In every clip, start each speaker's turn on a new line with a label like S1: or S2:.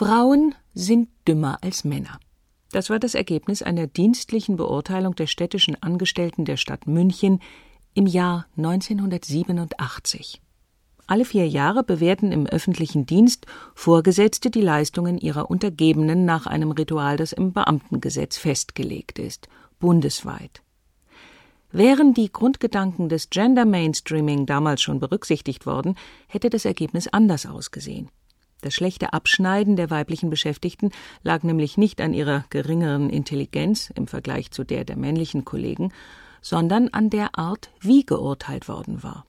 S1: Frauen sind dümmer als Männer. Das war das Ergebnis einer dienstlichen Beurteilung der städtischen Angestellten der Stadt München im Jahr 1987. Alle vier Jahre bewerten im öffentlichen Dienst Vorgesetzte die Leistungen ihrer Untergebenen nach einem Ritual, das im Beamtengesetz festgelegt ist, bundesweit. Wären die Grundgedanken des Gender Mainstreaming damals schon berücksichtigt worden, hätte das Ergebnis anders ausgesehen. Das schlechte Abschneiden der weiblichen Beschäftigten lag nämlich nicht an ihrer geringeren Intelligenz im Vergleich zu der der männlichen Kollegen, sondern an der Art, wie geurteilt worden war.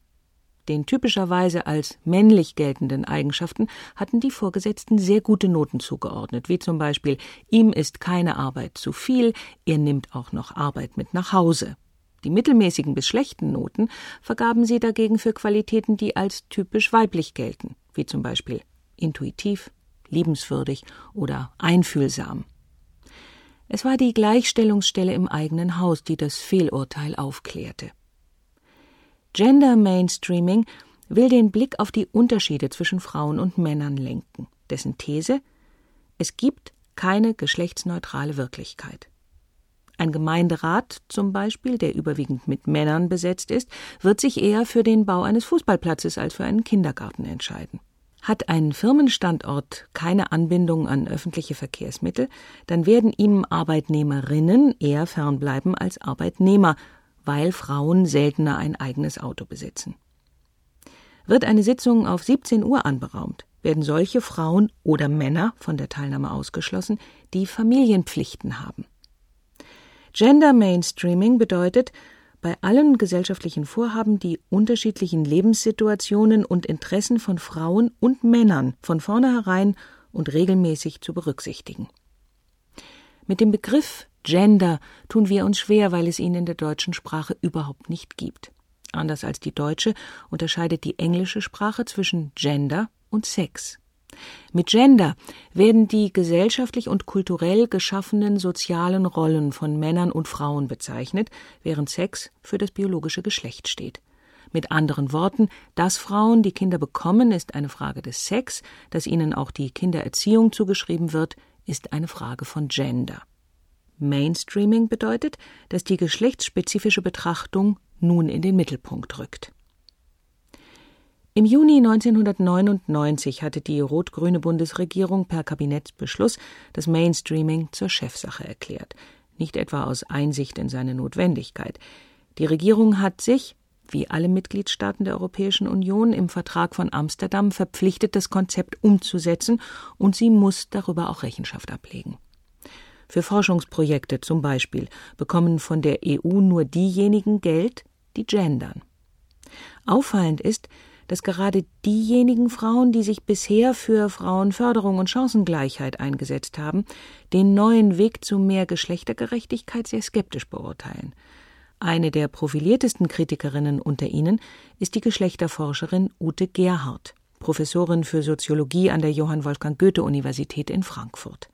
S1: Den typischerweise als männlich geltenden Eigenschaften hatten die Vorgesetzten sehr gute Noten zugeordnet, wie zum Beispiel ihm ist keine Arbeit zu viel, er nimmt auch noch Arbeit mit nach Hause. Die mittelmäßigen bis schlechten Noten vergaben sie dagegen für Qualitäten, die als typisch weiblich gelten, wie zum Beispiel intuitiv, liebenswürdig oder einfühlsam. Es war die Gleichstellungsstelle im eigenen Haus, die das Fehlurteil aufklärte. Gender Mainstreaming will den Blick auf die Unterschiede zwischen Frauen und Männern lenken. Dessen These Es gibt keine geschlechtsneutrale Wirklichkeit. Ein Gemeinderat zum Beispiel, der überwiegend mit Männern besetzt ist, wird sich eher für den Bau eines Fußballplatzes als für einen Kindergarten entscheiden. Hat ein Firmenstandort keine Anbindung an öffentliche Verkehrsmittel, dann werden ihm Arbeitnehmerinnen eher fernbleiben als Arbeitnehmer, weil Frauen seltener ein eigenes Auto besitzen. Wird eine Sitzung auf 17 Uhr anberaumt, werden solche Frauen oder Männer von der Teilnahme ausgeschlossen, die Familienpflichten haben. Gender Mainstreaming bedeutet, bei allen gesellschaftlichen Vorhaben die unterschiedlichen Lebenssituationen und Interessen von Frauen und Männern von vornherein und regelmäßig zu berücksichtigen. Mit dem Begriff Gender tun wir uns schwer, weil es ihn in der deutschen Sprache überhaupt nicht gibt. Anders als die deutsche unterscheidet die englische Sprache zwischen Gender und Sex. Mit Gender werden die gesellschaftlich und kulturell geschaffenen sozialen Rollen von Männern und Frauen bezeichnet, während Sex für das biologische Geschlecht steht. Mit anderen Worten, dass Frauen die Kinder bekommen, ist eine Frage des Sex, dass ihnen auch die Kindererziehung zugeschrieben wird, ist eine Frage von Gender. Mainstreaming bedeutet, dass die geschlechtsspezifische Betrachtung nun in den Mittelpunkt rückt. Im Juni 1999 hatte die rot-grüne Bundesregierung per Kabinettsbeschluss das Mainstreaming zur Chefsache erklärt, nicht etwa aus Einsicht in seine Notwendigkeit. Die Regierung hat sich, wie alle Mitgliedstaaten der Europäischen Union, im Vertrag von Amsterdam verpflichtet, das Konzept umzusetzen, und sie muss darüber auch Rechenschaft ablegen. Für Forschungsprojekte zum Beispiel bekommen von der EU nur diejenigen Geld, die gendern. Auffallend ist, dass gerade diejenigen Frauen, die sich bisher für Frauenförderung und Chancengleichheit eingesetzt haben, den neuen Weg zu mehr Geschlechtergerechtigkeit sehr skeptisch beurteilen. Eine der profiliertesten Kritikerinnen unter ihnen ist die Geschlechterforscherin Ute Gerhardt, Professorin für Soziologie an der Johann Wolfgang Goethe Universität in Frankfurt.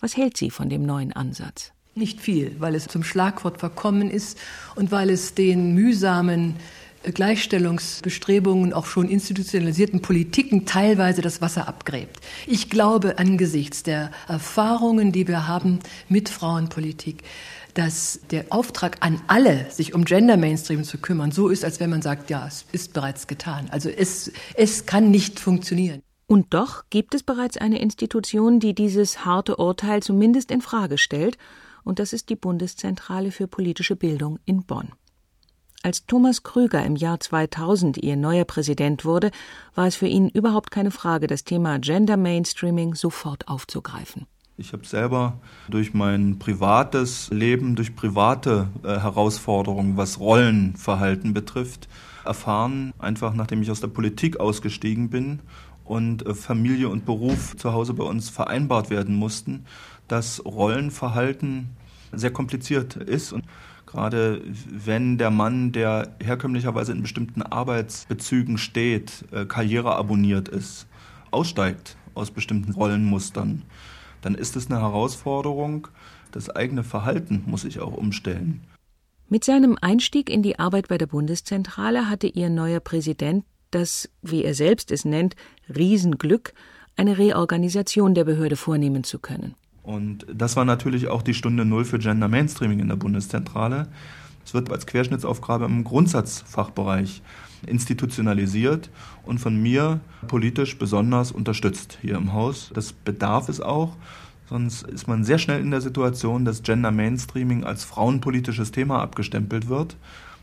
S1: Was hält sie von dem neuen Ansatz?
S2: Nicht viel, weil es zum Schlagwort verkommen ist und weil es den mühsamen Gleichstellungsbestrebungen, auch schon institutionalisierten Politiken teilweise das Wasser abgräbt. Ich glaube angesichts der Erfahrungen, die wir haben mit Frauenpolitik, dass der Auftrag an alle, sich um Gender Mainstream zu kümmern, so ist, als wenn man sagt, ja, es ist bereits getan. Also es, es kann nicht funktionieren.
S1: Und doch gibt es bereits eine Institution, die dieses harte Urteil zumindest in Frage stellt, und das ist die Bundeszentrale für politische Bildung in Bonn. Als Thomas Krüger im Jahr 2000 ihr neuer Präsident wurde, war es für ihn überhaupt keine Frage, das Thema Gender Mainstreaming sofort aufzugreifen.
S3: Ich habe selber durch mein privates Leben, durch private äh, Herausforderungen, was Rollenverhalten betrifft, erfahren, einfach nachdem ich aus der Politik ausgestiegen bin und äh, Familie und Beruf zu Hause bei uns vereinbart werden mussten, dass Rollenverhalten sehr kompliziert ist und Gerade wenn der Mann, der herkömmlicherweise in bestimmten Arbeitsbezügen steht, äh, Karriere abonniert ist, aussteigt aus bestimmten Rollenmustern, dann ist es eine Herausforderung. Das eigene Verhalten muss sich auch umstellen.
S1: Mit seinem Einstieg in die Arbeit bei der Bundeszentrale hatte ihr neuer Präsident das, wie er selbst es nennt, Riesenglück, eine Reorganisation der Behörde vornehmen zu können.
S3: Und das war natürlich auch die Stunde Null für Gender Mainstreaming in der Bundeszentrale. Es wird als Querschnittsaufgabe im Grundsatzfachbereich institutionalisiert und von mir politisch besonders unterstützt hier im Haus. Das bedarf es auch. Sonst ist man sehr schnell in der Situation, dass Gender Mainstreaming als frauenpolitisches Thema abgestempelt wird.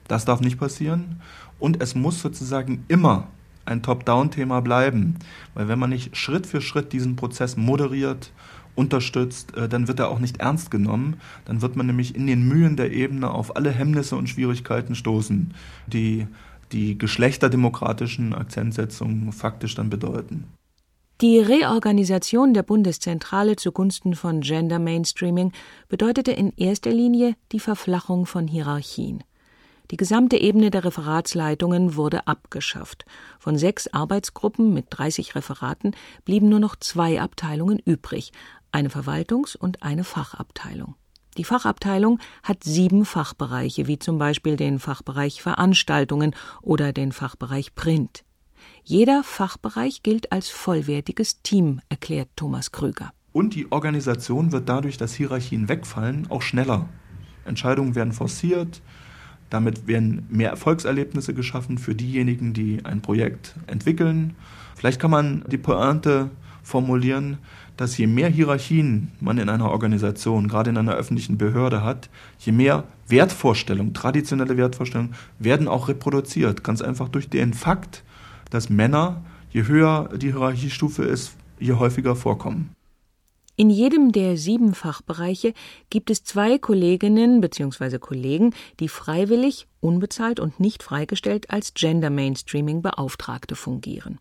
S3: Das darf nicht passieren. Und es muss sozusagen immer ein Top-Down-Thema bleiben. Weil wenn man nicht Schritt für Schritt diesen Prozess moderiert, unterstützt, äh, dann wird er auch nicht ernst genommen. Dann wird man nämlich in den Mühen der Ebene auf alle Hemmnisse und Schwierigkeiten stoßen, die die geschlechterdemokratischen Akzentsetzungen faktisch dann bedeuten.
S1: Die Reorganisation der Bundeszentrale zugunsten von Gender Mainstreaming bedeutete in erster Linie die Verflachung von Hierarchien. Die gesamte Ebene der Referatsleitungen wurde abgeschafft. Von sechs Arbeitsgruppen mit 30 Referaten blieben nur noch zwei Abteilungen übrig, eine Verwaltungs- und eine Fachabteilung. Die Fachabteilung hat sieben Fachbereiche, wie zum Beispiel den Fachbereich Veranstaltungen oder den Fachbereich Print. Jeder Fachbereich gilt als vollwertiges Team, erklärt Thomas Krüger.
S3: Und die Organisation wird dadurch, dass Hierarchien wegfallen, auch schneller. Entscheidungen werden forciert, damit werden mehr Erfolgserlebnisse geschaffen für diejenigen, die ein Projekt entwickeln. Vielleicht kann man die Pointe formulieren, dass je mehr Hierarchien man in einer Organisation, gerade in einer öffentlichen Behörde hat, je mehr Wertvorstellungen, traditionelle Wertvorstellungen werden auch reproduziert. Ganz einfach durch den Fakt, dass Männer, je höher die Hierarchiestufe ist, je häufiger vorkommen.
S1: In jedem der sieben Fachbereiche gibt es zwei Kolleginnen bzw. Kollegen, die freiwillig, unbezahlt und nicht freigestellt als Gender Mainstreaming Beauftragte fungieren.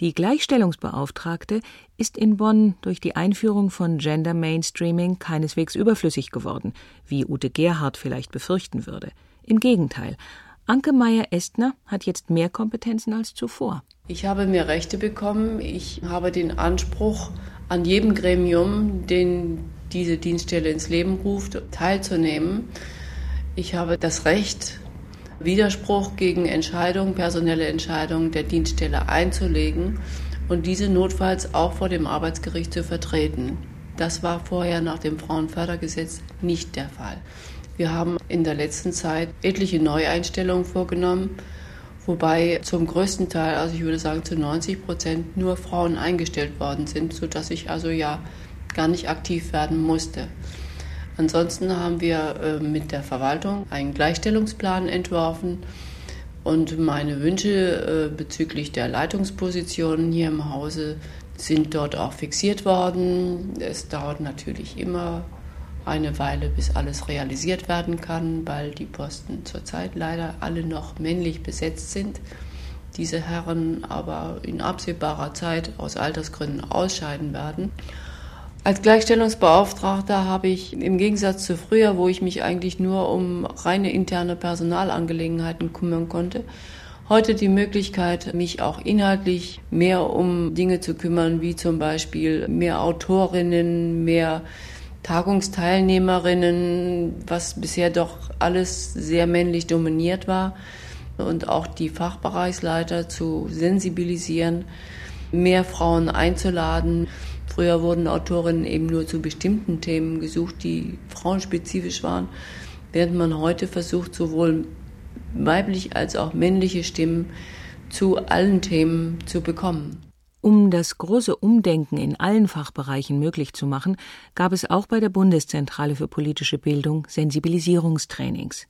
S1: Die Gleichstellungsbeauftragte ist in Bonn durch die Einführung von Gender Mainstreaming keineswegs überflüssig geworden, wie Ute Gerhard vielleicht befürchten würde. Im Gegenteil, Anke Meyer-Estner hat jetzt mehr Kompetenzen als zuvor.
S4: Ich habe mehr Rechte bekommen. Ich habe den Anspruch, an jedem Gremium, den diese Dienststelle ins Leben ruft, teilzunehmen. Ich habe das Recht, Widerspruch gegen Entscheidungen, personelle Entscheidungen der Dienststelle einzulegen und diese notfalls auch vor dem Arbeitsgericht zu vertreten. Das war vorher nach dem Frauenfördergesetz nicht der Fall. Wir haben in der letzten Zeit etliche Neueinstellungen vorgenommen wobei zum größten Teil, also ich würde sagen zu 90 Prozent, nur Frauen eingestellt worden sind, sodass ich also ja gar nicht aktiv werden musste. Ansonsten haben wir äh, mit der Verwaltung einen Gleichstellungsplan entworfen und meine Wünsche äh, bezüglich der Leitungspositionen hier im Hause sind dort auch fixiert worden. Es dauert natürlich immer eine Weile, bis alles realisiert werden kann, weil die Posten zurzeit leider alle noch männlich besetzt sind. Diese Herren aber in absehbarer Zeit aus Altersgründen ausscheiden werden. Als Gleichstellungsbeauftragter habe ich im Gegensatz zu früher, wo ich mich eigentlich nur um reine interne Personalangelegenheiten kümmern konnte, heute die Möglichkeit, mich auch inhaltlich mehr um Dinge zu kümmern, wie zum Beispiel mehr Autorinnen, mehr Tagungsteilnehmerinnen, was bisher doch alles sehr männlich dominiert war und auch die Fachbereichsleiter zu sensibilisieren, mehr Frauen einzuladen. Früher wurden Autorinnen eben nur zu bestimmten Themen gesucht, die frauenspezifisch waren, während man heute versucht, sowohl weiblich als auch männliche Stimmen zu allen Themen zu bekommen.
S1: Um das große Umdenken in allen Fachbereichen möglich zu machen, gab es auch bei der Bundeszentrale für politische Bildung Sensibilisierungstrainings.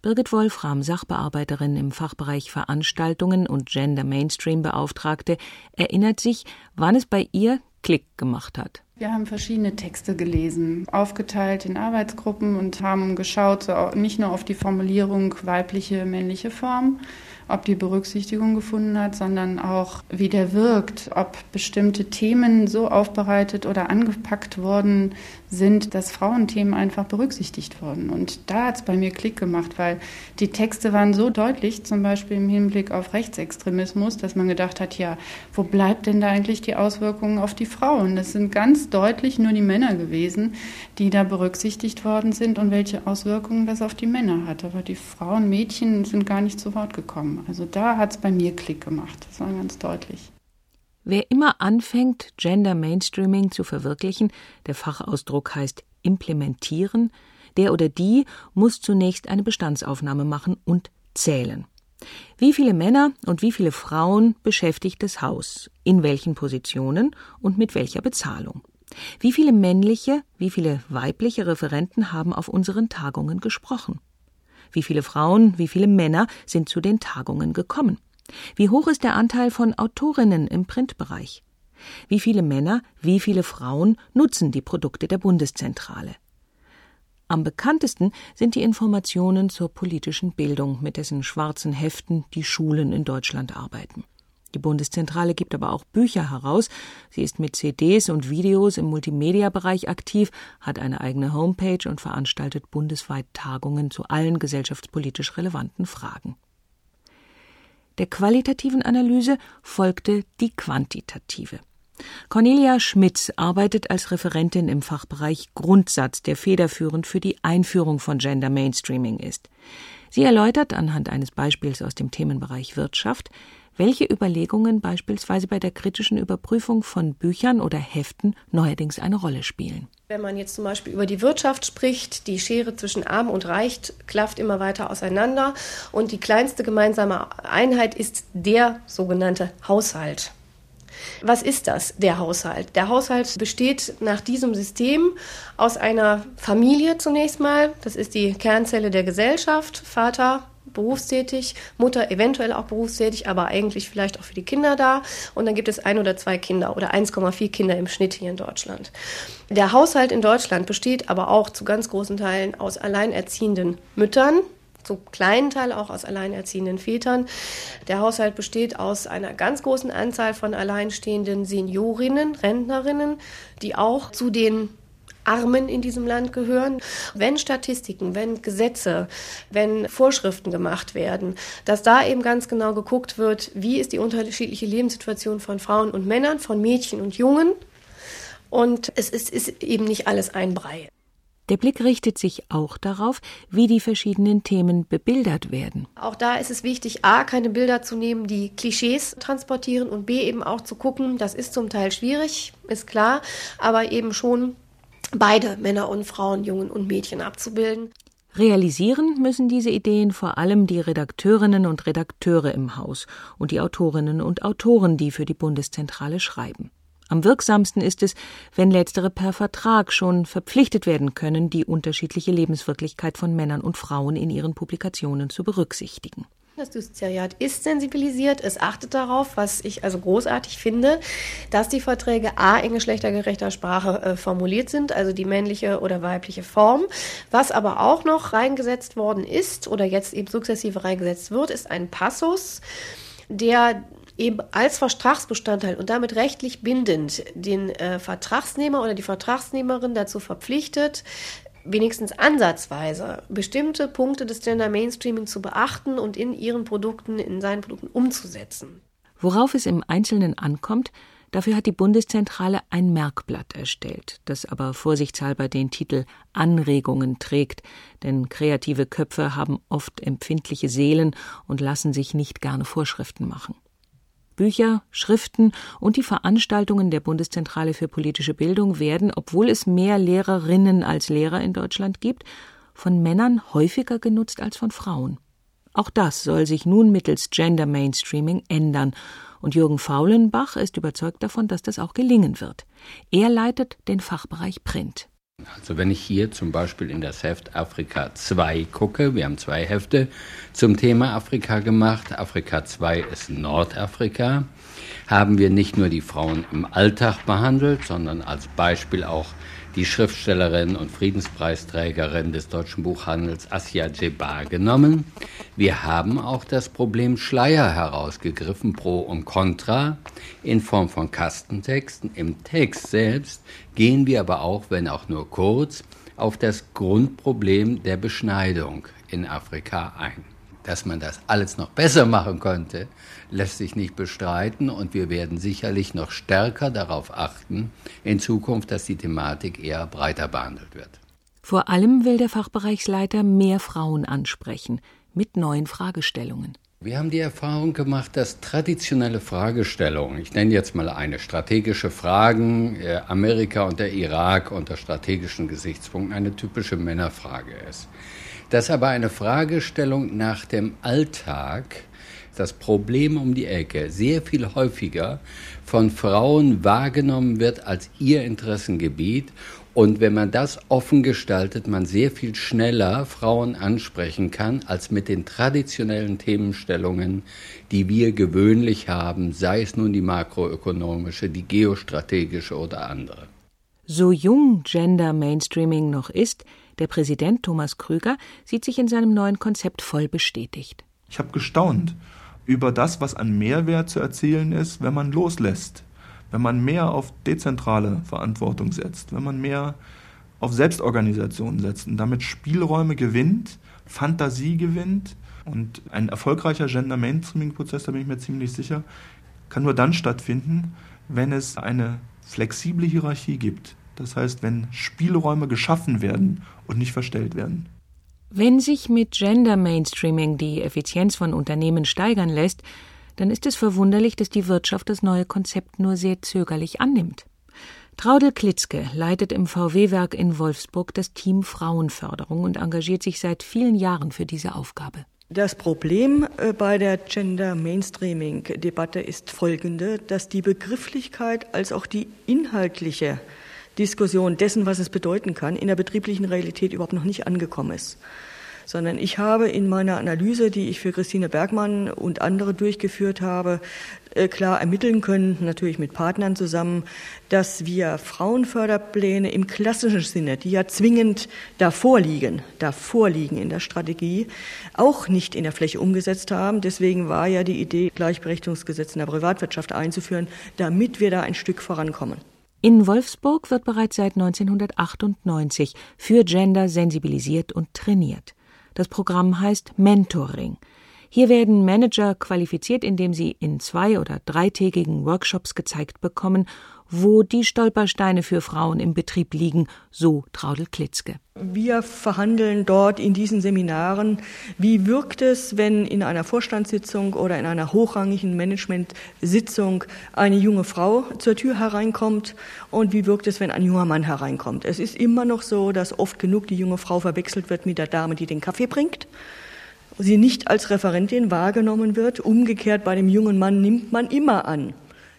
S1: Birgit Wolfram, Sachbearbeiterin im Fachbereich Veranstaltungen und Gender Mainstream Beauftragte, erinnert sich, wann es bei ihr Klick gemacht hat.
S5: Wir haben verschiedene Texte gelesen, aufgeteilt in Arbeitsgruppen und haben geschaut, nicht nur auf die Formulierung weibliche, männliche Form, ob die Berücksichtigung gefunden hat, sondern auch, wie der wirkt, ob bestimmte Themen so aufbereitet oder angepackt worden sind, dass Frauenthemen einfach berücksichtigt wurden. Und da hat es bei mir Klick gemacht, weil die Texte waren so deutlich, zum Beispiel im Hinblick auf Rechtsextremismus, dass man gedacht hat, ja, wo bleibt denn da eigentlich die Auswirkungen auf die Frauen? Das sind ganz deutlich nur die Männer gewesen, die da berücksichtigt worden sind und welche Auswirkungen das auf die Männer hat. Aber die Frauen, Mädchen sind gar nicht zu Wort gekommen. Also da hat es bei mir Klick gemacht. Das war ganz deutlich.
S1: Wer immer anfängt, Gender Mainstreaming zu verwirklichen, der Fachausdruck heißt implementieren, der oder die muss zunächst eine Bestandsaufnahme machen und zählen. Wie viele Männer und wie viele Frauen beschäftigt das Haus, in welchen Positionen und mit welcher Bezahlung? Wie viele männliche, wie viele weibliche Referenten haben auf unseren Tagungen gesprochen? Wie viele Frauen, wie viele Männer sind zu den Tagungen gekommen? Wie hoch ist der Anteil von Autorinnen im Printbereich? Wie viele Männer, wie viele Frauen nutzen die Produkte der Bundeszentrale? Am bekanntesten sind die Informationen zur politischen Bildung, mit dessen schwarzen Heften die Schulen in Deutschland arbeiten. Die Bundeszentrale gibt aber auch Bücher heraus. Sie ist mit CDs und Videos im Multimedia-Bereich aktiv, hat eine eigene Homepage und veranstaltet bundesweit Tagungen zu allen gesellschaftspolitisch relevanten Fragen. Der qualitativen Analyse folgte die quantitative. Cornelia Schmitz arbeitet als Referentin im Fachbereich Grundsatz, der federführend für die Einführung von Gender Mainstreaming ist. Sie erläutert anhand eines Beispiels aus dem Themenbereich Wirtschaft, welche Überlegungen beispielsweise bei der kritischen Überprüfung von Büchern oder Heften neuerdings eine Rolle spielen.
S6: Wenn man jetzt zum Beispiel über die Wirtschaft spricht, die Schere zwischen Arm und Reich klafft immer weiter auseinander und die kleinste gemeinsame Einheit ist der sogenannte Haushalt. Was ist das, der Haushalt? Der Haushalt besteht nach diesem System aus einer Familie zunächst mal. Das ist die Kernzelle der Gesellschaft. Vater, berufstätig, Mutter eventuell auch berufstätig, aber eigentlich vielleicht auch für die Kinder da. Und dann gibt es ein oder zwei Kinder oder 1,4 Kinder im Schnitt hier in Deutschland. Der Haushalt in Deutschland besteht aber auch zu ganz großen Teilen aus alleinerziehenden Müttern, zu kleinen Teil auch aus alleinerziehenden Vätern. Der Haushalt besteht aus einer ganz großen Anzahl von alleinstehenden Seniorinnen, Rentnerinnen, die auch zu den Armen in diesem Land gehören. Wenn Statistiken, wenn Gesetze, wenn Vorschriften gemacht werden, dass da eben ganz genau geguckt wird, wie ist die unterschiedliche Lebenssituation von Frauen und Männern, von Mädchen und Jungen. Und es ist, ist eben nicht alles ein Brei.
S1: Der Blick richtet sich auch darauf, wie die verschiedenen Themen bebildert werden.
S6: Auch da ist es wichtig, a, keine Bilder zu nehmen, die Klischees transportieren und b, eben auch zu gucken, das ist zum Teil schwierig, ist klar, aber eben schon beide Männer und Frauen, Jungen und Mädchen abzubilden.
S1: Realisieren müssen diese Ideen vor allem die Redakteurinnen und Redakteure im Haus und die Autorinnen und Autoren, die für die Bundeszentrale schreiben. Am wirksamsten ist es, wenn letztere per Vertrag schon verpflichtet werden können, die unterschiedliche Lebenswirklichkeit von Männern und Frauen in ihren Publikationen zu berücksichtigen.
S6: Das Justiziariat ist sensibilisiert, es achtet darauf, was ich also großartig finde, dass die Verträge A in geschlechtergerechter Sprache äh, formuliert sind, also die männliche oder weibliche Form. Was aber auch noch reingesetzt worden ist oder jetzt eben sukzessive reingesetzt wird, ist ein Passus, der eben als Vertragsbestandteil und damit rechtlich bindend den äh, Vertragsnehmer oder die Vertragsnehmerin dazu verpflichtet, wenigstens ansatzweise bestimmte Punkte des Gender Mainstreaming zu beachten und in ihren Produkten, in seinen Produkten umzusetzen.
S1: Worauf es im Einzelnen ankommt, dafür hat die Bundeszentrale ein Merkblatt erstellt, das aber vorsichtshalber den Titel Anregungen trägt, denn kreative Köpfe haben oft empfindliche Seelen und lassen sich nicht gerne Vorschriften machen. Bücher, Schriften und die Veranstaltungen der Bundeszentrale für politische Bildung werden, obwohl es mehr Lehrerinnen als Lehrer in Deutschland gibt, von Männern häufiger genutzt als von Frauen. Auch das soll sich nun mittels Gender Mainstreaming ändern, und Jürgen Faulenbach ist überzeugt davon, dass das auch gelingen wird. Er leitet den Fachbereich Print.
S7: Also wenn ich hier zum Beispiel in das Heft Afrika 2 gucke, wir haben zwei Hefte zum Thema Afrika gemacht. Afrika 2 ist Nordafrika. Haben wir nicht nur die Frauen im Alltag behandelt, sondern als Beispiel auch die Schriftstellerin und Friedenspreisträgerin des deutschen Buchhandels Asya Jebar genommen. Wir haben auch das Problem Schleier herausgegriffen, pro und contra, in Form von Kastentexten. Im Text selbst gehen wir aber auch, wenn auch nur kurz, auf das Grundproblem der Beschneidung in Afrika ein. Dass man das alles noch besser machen könnte, lässt sich nicht bestreiten und wir werden sicherlich noch stärker darauf achten, in Zukunft, dass die Thematik eher breiter behandelt wird.
S1: Vor allem will der Fachbereichsleiter mehr Frauen ansprechen mit neuen Fragestellungen.
S7: Wir haben die Erfahrung gemacht, dass traditionelle Fragestellungen, ich nenne jetzt mal eine strategische Fragen, äh, Amerika und der Irak unter strategischen Gesichtspunkten eine typische Männerfrage ist. Dass aber eine Fragestellung nach dem Alltag, das Problem um die Ecke, sehr viel häufiger von Frauen wahrgenommen wird als ihr Interessengebiet und wenn man das offen gestaltet, man sehr viel schneller Frauen ansprechen kann, als mit den traditionellen Themenstellungen, die wir gewöhnlich haben, sei es nun die makroökonomische, die geostrategische oder andere.
S1: So jung Gender Mainstreaming noch ist, der Präsident Thomas Krüger sieht sich in seinem neuen Konzept voll bestätigt.
S3: Ich habe gestaunt über das, was an Mehrwert zu erzielen ist, wenn man loslässt wenn man mehr auf dezentrale Verantwortung setzt, wenn man mehr auf Selbstorganisation setzt und damit Spielräume gewinnt, Fantasie gewinnt und ein erfolgreicher Gender-Mainstreaming-Prozess, da bin ich mir ziemlich sicher, kann nur dann stattfinden, wenn es eine flexible Hierarchie gibt. Das heißt, wenn Spielräume geschaffen werden und nicht verstellt werden.
S1: Wenn sich mit Gender Mainstreaming die Effizienz von Unternehmen steigern lässt, dann ist es verwunderlich, dass die Wirtschaft das neue Konzept nur sehr zögerlich annimmt. Traudel Klitzke leitet im VW-Werk in Wolfsburg das Team Frauenförderung und engagiert sich seit vielen Jahren für diese Aufgabe.
S8: Das Problem äh, bei der Gender Mainstreaming Debatte ist folgende, dass die Begrifflichkeit als auch die inhaltliche Diskussion dessen, was es bedeuten kann, in der betrieblichen Realität überhaupt noch nicht angekommen ist sondern ich habe in meiner Analyse, die ich für Christine Bergmann und andere durchgeführt habe, äh, klar ermitteln können, natürlich mit Partnern zusammen, dass wir Frauenförderpläne im klassischen Sinne, die ja zwingend davor liegen, davor liegen in der Strategie, auch nicht in der Fläche umgesetzt haben. Deswegen war ja die Idee, Gleichberechtigungsgesetze in der Privatwirtschaft einzuführen, damit wir da ein Stück vorankommen.
S1: In Wolfsburg wird bereits seit 1998 für Gender sensibilisiert und trainiert. Das Programm heißt Mentoring. Hier werden Manager qualifiziert, indem sie in zwei- oder dreitägigen Workshops gezeigt bekommen, wo die Stolpersteine für Frauen im Betrieb liegen, so Traudel Klitzke.
S8: Wir verhandeln dort in diesen Seminaren, wie wirkt es, wenn in einer Vorstandssitzung oder in einer hochrangigen Managementsitzung eine junge Frau zur Tür hereinkommt und wie wirkt es, wenn ein junger Mann hereinkommt. Es ist immer noch so, dass oft genug die junge Frau verwechselt wird mit der Dame, die den Kaffee bringt sie nicht als Referentin wahrgenommen wird. Umgekehrt bei dem jungen Mann nimmt man immer an,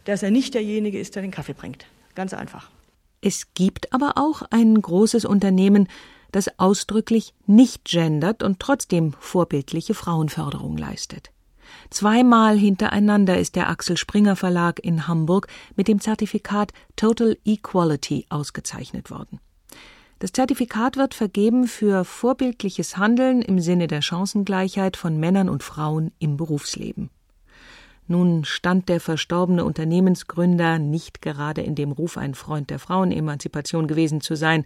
S8: dass er nicht derjenige ist, der den Kaffee bringt. Ganz einfach.
S1: Es gibt aber auch ein großes Unternehmen, das ausdrücklich nicht gendert und trotzdem vorbildliche Frauenförderung leistet. Zweimal hintereinander ist der Axel Springer Verlag in Hamburg mit dem Zertifikat Total Equality ausgezeichnet worden. Das Zertifikat wird vergeben für vorbildliches Handeln im Sinne der Chancengleichheit von Männern und Frauen im Berufsleben. Nun stand der verstorbene Unternehmensgründer nicht gerade in dem Ruf, ein Freund der Frauenemanzipation gewesen zu sein,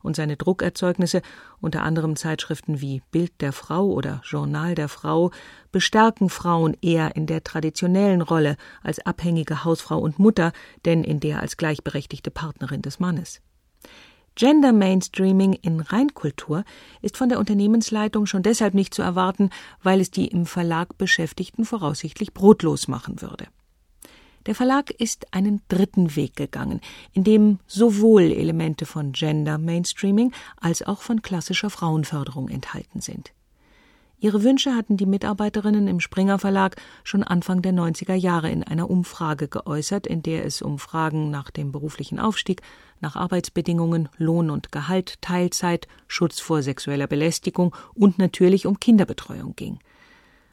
S1: und seine Druckerzeugnisse, unter anderem Zeitschriften wie Bild der Frau oder Journal der Frau, bestärken Frauen eher in der traditionellen Rolle als abhängige Hausfrau und Mutter, denn in der als gleichberechtigte Partnerin des Mannes. Gender Mainstreaming in Reinkultur ist von der Unternehmensleitung schon deshalb nicht zu erwarten, weil es die im Verlag Beschäftigten voraussichtlich brotlos machen würde. Der Verlag ist einen dritten Weg gegangen, in dem sowohl Elemente von Gender Mainstreaming als auch von klassischer Frauenförderung enthalten sind. Ihre Wünsche hatten die Mitarbeiterinnen im Springer Verlag schon Anfang der 90er Jahre in einer Umfrage geäußert, in der es um Fragen nach dem beruflichen Aufstieg, nach Arbeitsbedingungen, Lohn und Gehalt, Teilzeit, Schutz vor sexueller Belästigung und natürlich um Kinderbetreuung ging.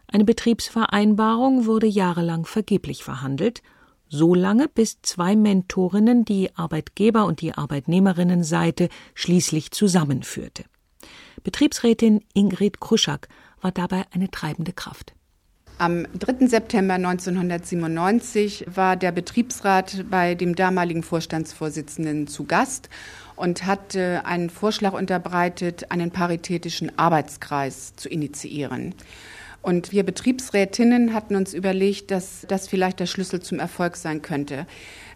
S1: Eine Betriebsvereinbarung wurde jahrelang vergeblich verhandelt, so lange bis zwei Mentorinnen die Arbeitgeber- und die Arbeitnehmerinnenseite schließlich zusammenführte. Betriebsrätin Ingrid Kruschak war dabei eine treibende Kraft.
S9: Am 3. September 1997 war der Betriebsrat bei dem damaligen Vorstandsvorsitzenden zu Gast und hat einen Vorschlag unterbreitet, einen paritätischen Arbeitskreis zu initiieren. Und wir Betriebsrätinnen hatten uns überlegt, dass das vielleicht der Schlüssel zum Erfolg sein könnte.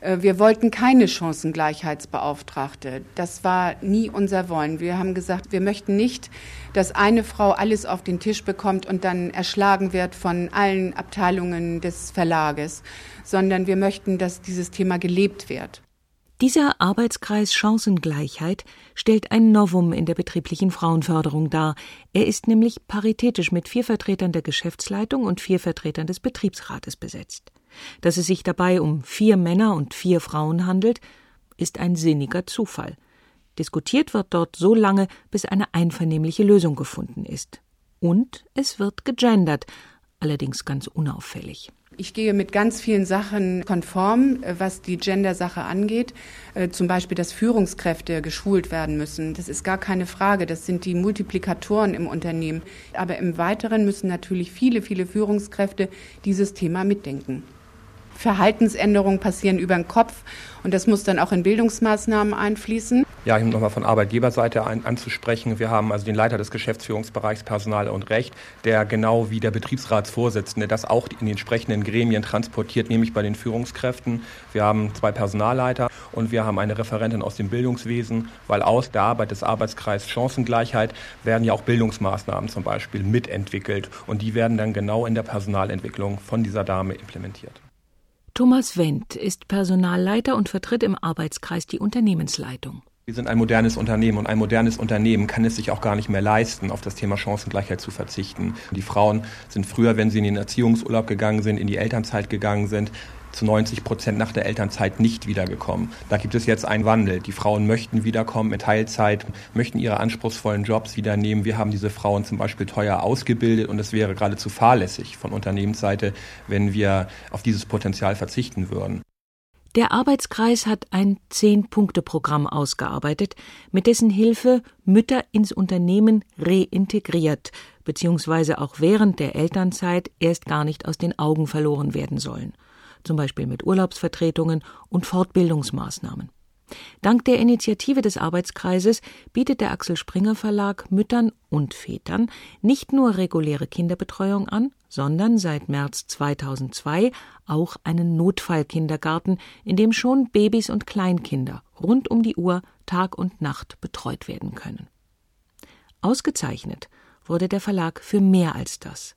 S9: Äh, wir wollten keine Chancengleichheitsbeauftragte. Das war nie unser Wollen. Wir haben gesagt, wir möchten nicht, dass eine Frau alles auf den Tisch bekommt und dann erschlagen wird von allen Abteilungen des Verlages, sondern wir möchten, dass dieses Thema gelebt wird.
S1: Dieser Arbeitskreis Chancengleichheit stellt ein Novum in der betrieblichen Frauenförderung dar. Er ist nämlich paritätisch mit vier Vertretern der Geschäftsleitung und vier Vertretern des Betriebsrates besetzt. Dass es sich dabei um vier Männer und vier Frauen handelt, ist ein sinniger Zufall. Diskutiert wird dort so lange, bis eine einvernehmliche Lösung gefunden ist. Und es wird gegendert, allerdings ganz unauffällig.
S9: Ich gehe mit ganz vielen Sachen konform, äh, was die Gender-Sache angeht. Äh, zum Beispiel, dass Führungskräfte geschult werden müssen. Das ist gar keine Frage. Das sind die Multiplikatoren im Unternehmen. Aber im Weiteren müssen natürlich viele, viele Führungskräfte dieses Thema mitdenken. Verhaltensänderungen passieren über den Kopf und das muss dann auch in Bildungsmaßnahmen einfließen.
S10: Ja, um nochmal von Arbeitgeberseite an, anzusprechen. Wir haben also den Leiter des Geschäftsführungsbereichs Personal und Recht, der genau wie der Betriebsratsvorsitzende das auch in den entsprechenden Gremien transportiert, nämlich bei den Führungskräften. Wir haben zwei Personalleiter und wir haben eine Referentin aus dem Bildungswesen, weil aus der Arbeit des Arbeitskreises Chancengleichheit werden ja auch Bildungsmaßnahmen zum Beispiel mitentwickelt und die werden dann genau in der Personalentwicklung von dieser Dame implementiert.
S1: Thomas Wendt ist Personalleiter und vertritt im Arbeitskreis die Unternehmensleitung.
S10: Wir sind ein modernes Unternehmen und ein modernes Unternehmen kann es sich auch gar nicht mehr leisten, auf das Thema Chancengleichheit zu verzichten. Die Frauen sind früher, wenn sie in den Erziehungsurlaub gegangen sind, in die Elternzeit gegangen sind, zu 90 Prozent nach der Elternzeit nicht wiedergekommen. Da gibt es jetzt einen Wandel. Die Frauen möchten wiederkommen in Teilzeit, möchten ihre anspruchsvollen Jobs wieder nehmen. Wir haben diese Frauen zum Beispiel teuer ausgebildet und es wäre geradezu fahrlässig von Unternehmensseite, wenn wir auf dieses Potenzial verzichten würden.
S1: Der Arbeitskreis hat ein Zehn-Punkte-Programm ausgearbeitet, mit dessen Hilfe Mütter ins Unternehmen reintegriert bzw. auch während der Elternzeit erst gar nicht aus den Augen verloren werden sollen zum Beispiel mit Urlaubsvertretungen und Fortbildungsmaßnahmen. Dank der Initiative des Arbeitskreises bietet der Axel Springer Verlag Müttern und Vätern nicht nur reguläre Kinderbetreuung an, sondern seit März 2002 auch einen Notfallkindergarten, in dem schon Babys und Kleinkinder rund um die Uhr Tag und Nacht betreut werden können. Ausgezeichnet wurde der Verlag für mehr als das.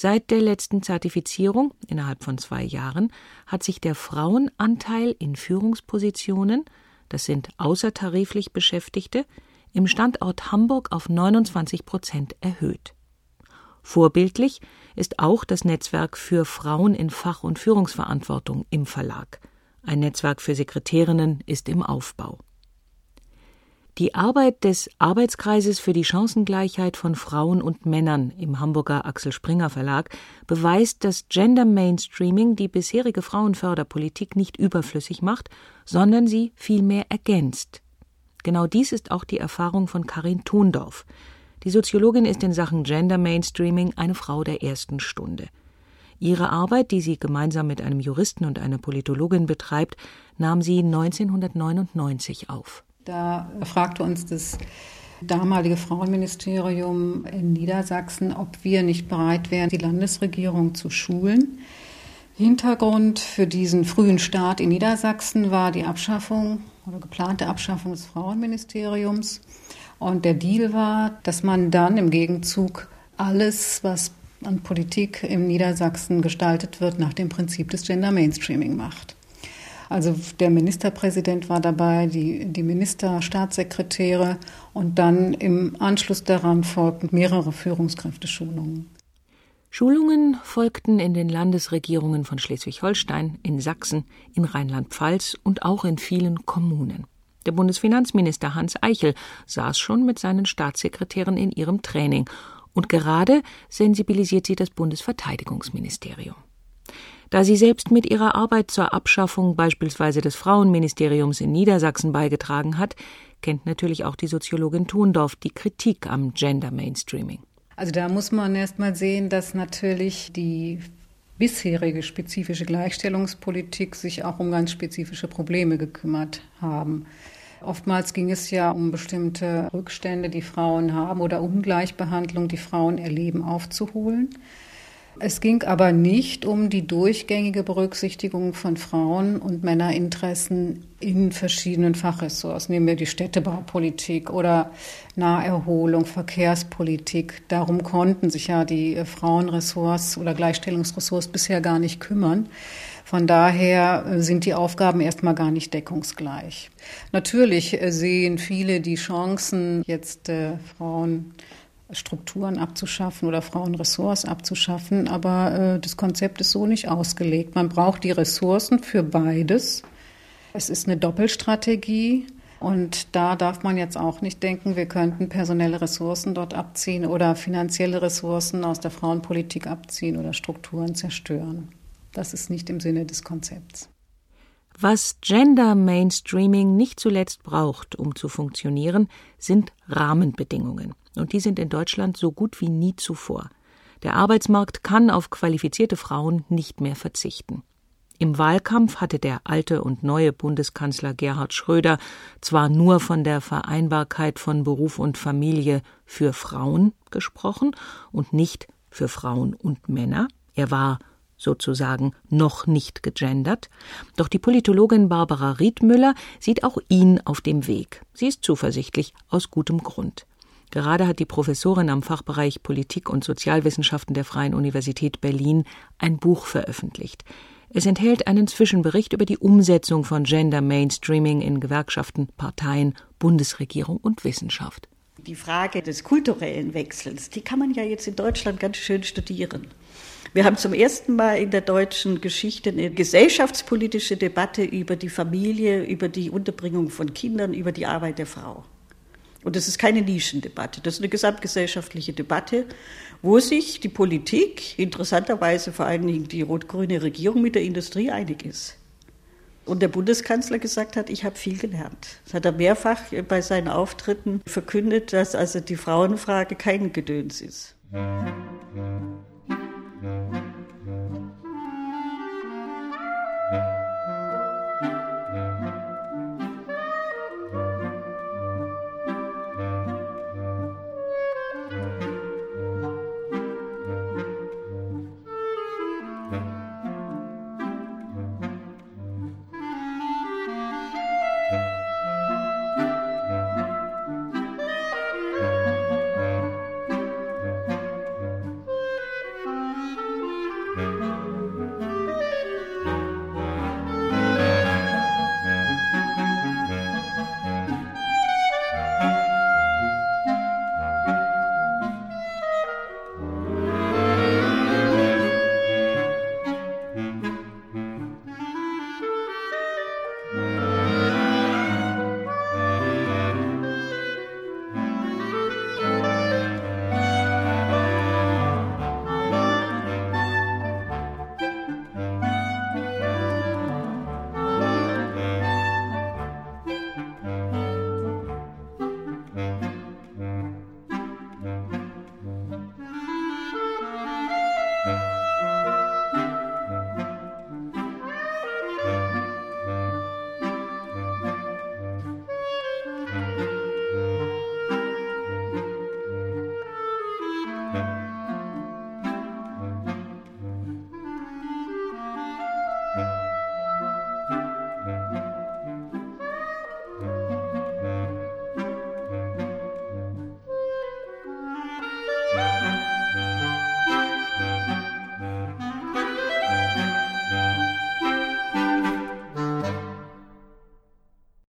S1: Seit der letzten Zertifizierung innerhalb von zwei Jahren hat sich der Frauenanteil in Führungspositionen, das sind außertariflich Beschäftigte, im Standort Hamburg auf 29 Prozent erhöht. Vorbildlich ist auch das Netzwerk für Frauen in Fach- und Führungsverantwortung im Verlag. Ein Netzwerk für Sekretärinnen ist im Aufbau. Die Arbeit des Arbeitskreises für die Chancengleichheit von Frauen und Männern im Hamburger Axel Springer Verlag beweist, dass Gender Mainstreaming die bisherige Frauenförderpolitik nicht überflüssig macht, sondern sie vielmehr ergänzt. Genau dies ist auch die Erfahrung von Karin Thundorf. Die Soziologin ist in Sachen Gender Mainstreaming eine Frau der ersten Stunde. Ihre Arbeit, die sie gemeinsam mit einem Juristen und einer Politologin betreibt, nahm sie 1999 auf.
S11: Da fragte uns das damalige Frauenministerium in Niedersachsen, ob wir nicht bereit wären, die Landesregierung zu schulen. Hintergrund für diesen frühen Start in Niedersachsen war die Abschaffung oder geplante Abschaffung des Frauenministeriums. Und der Deal war, dass man dann im Gegenzug alles, was an Politik im Niedersachsen gestaltet wird, nach dem Prinzip des Gender Mainstreaming macht. Also der Ministerpräsident war dabei, die, die Minister, Staatssekretäre und dann im Anschluss daran folgten mehrere Führungskräfteschulungen.
S1: Schulungen folgten in den Landesregierungen von Schleswig-Holstein, in Sachsen, in Rheinland-Pfalz und auch in vielen Kommunen. Der Bundesfinanzminister Hans Eichel saß schon mit seinen Staatssekretären in ihrem Training und gerade sensibilisiert sie das Bundesverteidigungsministerium. Da sie selbst mit ihrer Arbeit zur Abschaffung beispielsweise des Frauenministeriums in Niedersachsen beigetragen hat, kennt natürlich auch die Soziologin Thundorf die Kritik am Gender Mainstreaming.
S11: Also da muss man erst mal sehen, dass natürlich die bisherige spezifische Gleichstellungspolitik sich auch um ganz spezifische Probleme gekümmert haben. Oftmals ging es ja um bestimmte Rückstände, die Frauen haben oder Ungleichbehandlung, die Frauen erleben, aufzuholen. Es ging aber nicht um die durchgängige Berücksichtigung von Frauen- und Männerinteressen in verschiedenen Fachressorts. Nehmen wir die Städtebaupolitik oder Naherholung, Verkehrspolitik. Darum konnten sich ja die Frauenressorts oder Gleichstellungsressorts bisher gar nicht kümmern. Von daher sind die Aufgaben erstmal gar nicht deckungsgleich. Natürlich sehen viele die Chancen, jetzt äh, Frauen Strukturen abzuschaffen oder Frauenressorts abzuschaffen, aber äh, das Konzept ist so nicht ausgelegt. Man braucht die Ressourcen für beides. Es ist eine Doppelstrategie. Und da darf man jetzt auch nicht denken, wir könnten personelle Ressourcen dort abziehen oder finanzielle Ressourcen aus der Frauenpolitik abziehen oder Strukturen zerstören. Das ist nicht im Sinne des Konzepts.
S1: Was Gender Mainstreaming nicht zuletzt braucht, um zu funktionieren, sind Rahmenbedingungen. Und die sind in Deutschland so gut wie nie zuvor. Der Arbeitsmarkt kann auf qualifizierte Frauen nicht mehr verzichten. Im Wahlkampf hatte der alte und neue Bundeskanzler Gerhard Schröder zwar nur von der Vereinbarkeit von Beruf und Familie für Frauen gesprochen und nicht für Frauen und Männer. Er war sozusagen noch nicht gegendert, doch die Politologin Barbara Riedmüller sieht auch ihn auf dem Weg. Sie ist zuversichtlich aus gutem Grund. Gerade hat die Professorin am Fachbereich Politik und Sozialwissenschaften der Freien Universität Berlin ein Buch veröffentlicht. Es enthält einen Zwischenbericht über die Umsetzung von Gender Mainstreaming in Gewerkschaften, Parteien, Bundesregierung und Wissenschaft.
S12: Die Frage des kulturellen Wechsels, die kann man ja jetzt in Deutschland ganz schön studieren. Wir haben zum ersten Mal in der deutschen Geschichte eine gesellschaftspolitische Debatte über die Familie, über die Unterbringung von Kindern, über die Arbeit der Frau. Und das ist keine Nischendebatte, das ist eine gesamtgesellschaftliche Debatte, wo sich die Politik, interessanterweise vor allen Dingen die rot-grüne Regierung mit der Industrie einig ist. Und der Bundeskanzler gesagt hat, ich habe viel gelernt. Das hat er mehrfach bei seinen Auftritten verkündet, dass also die Frauenfrage kein Gedöns ist. Thank you.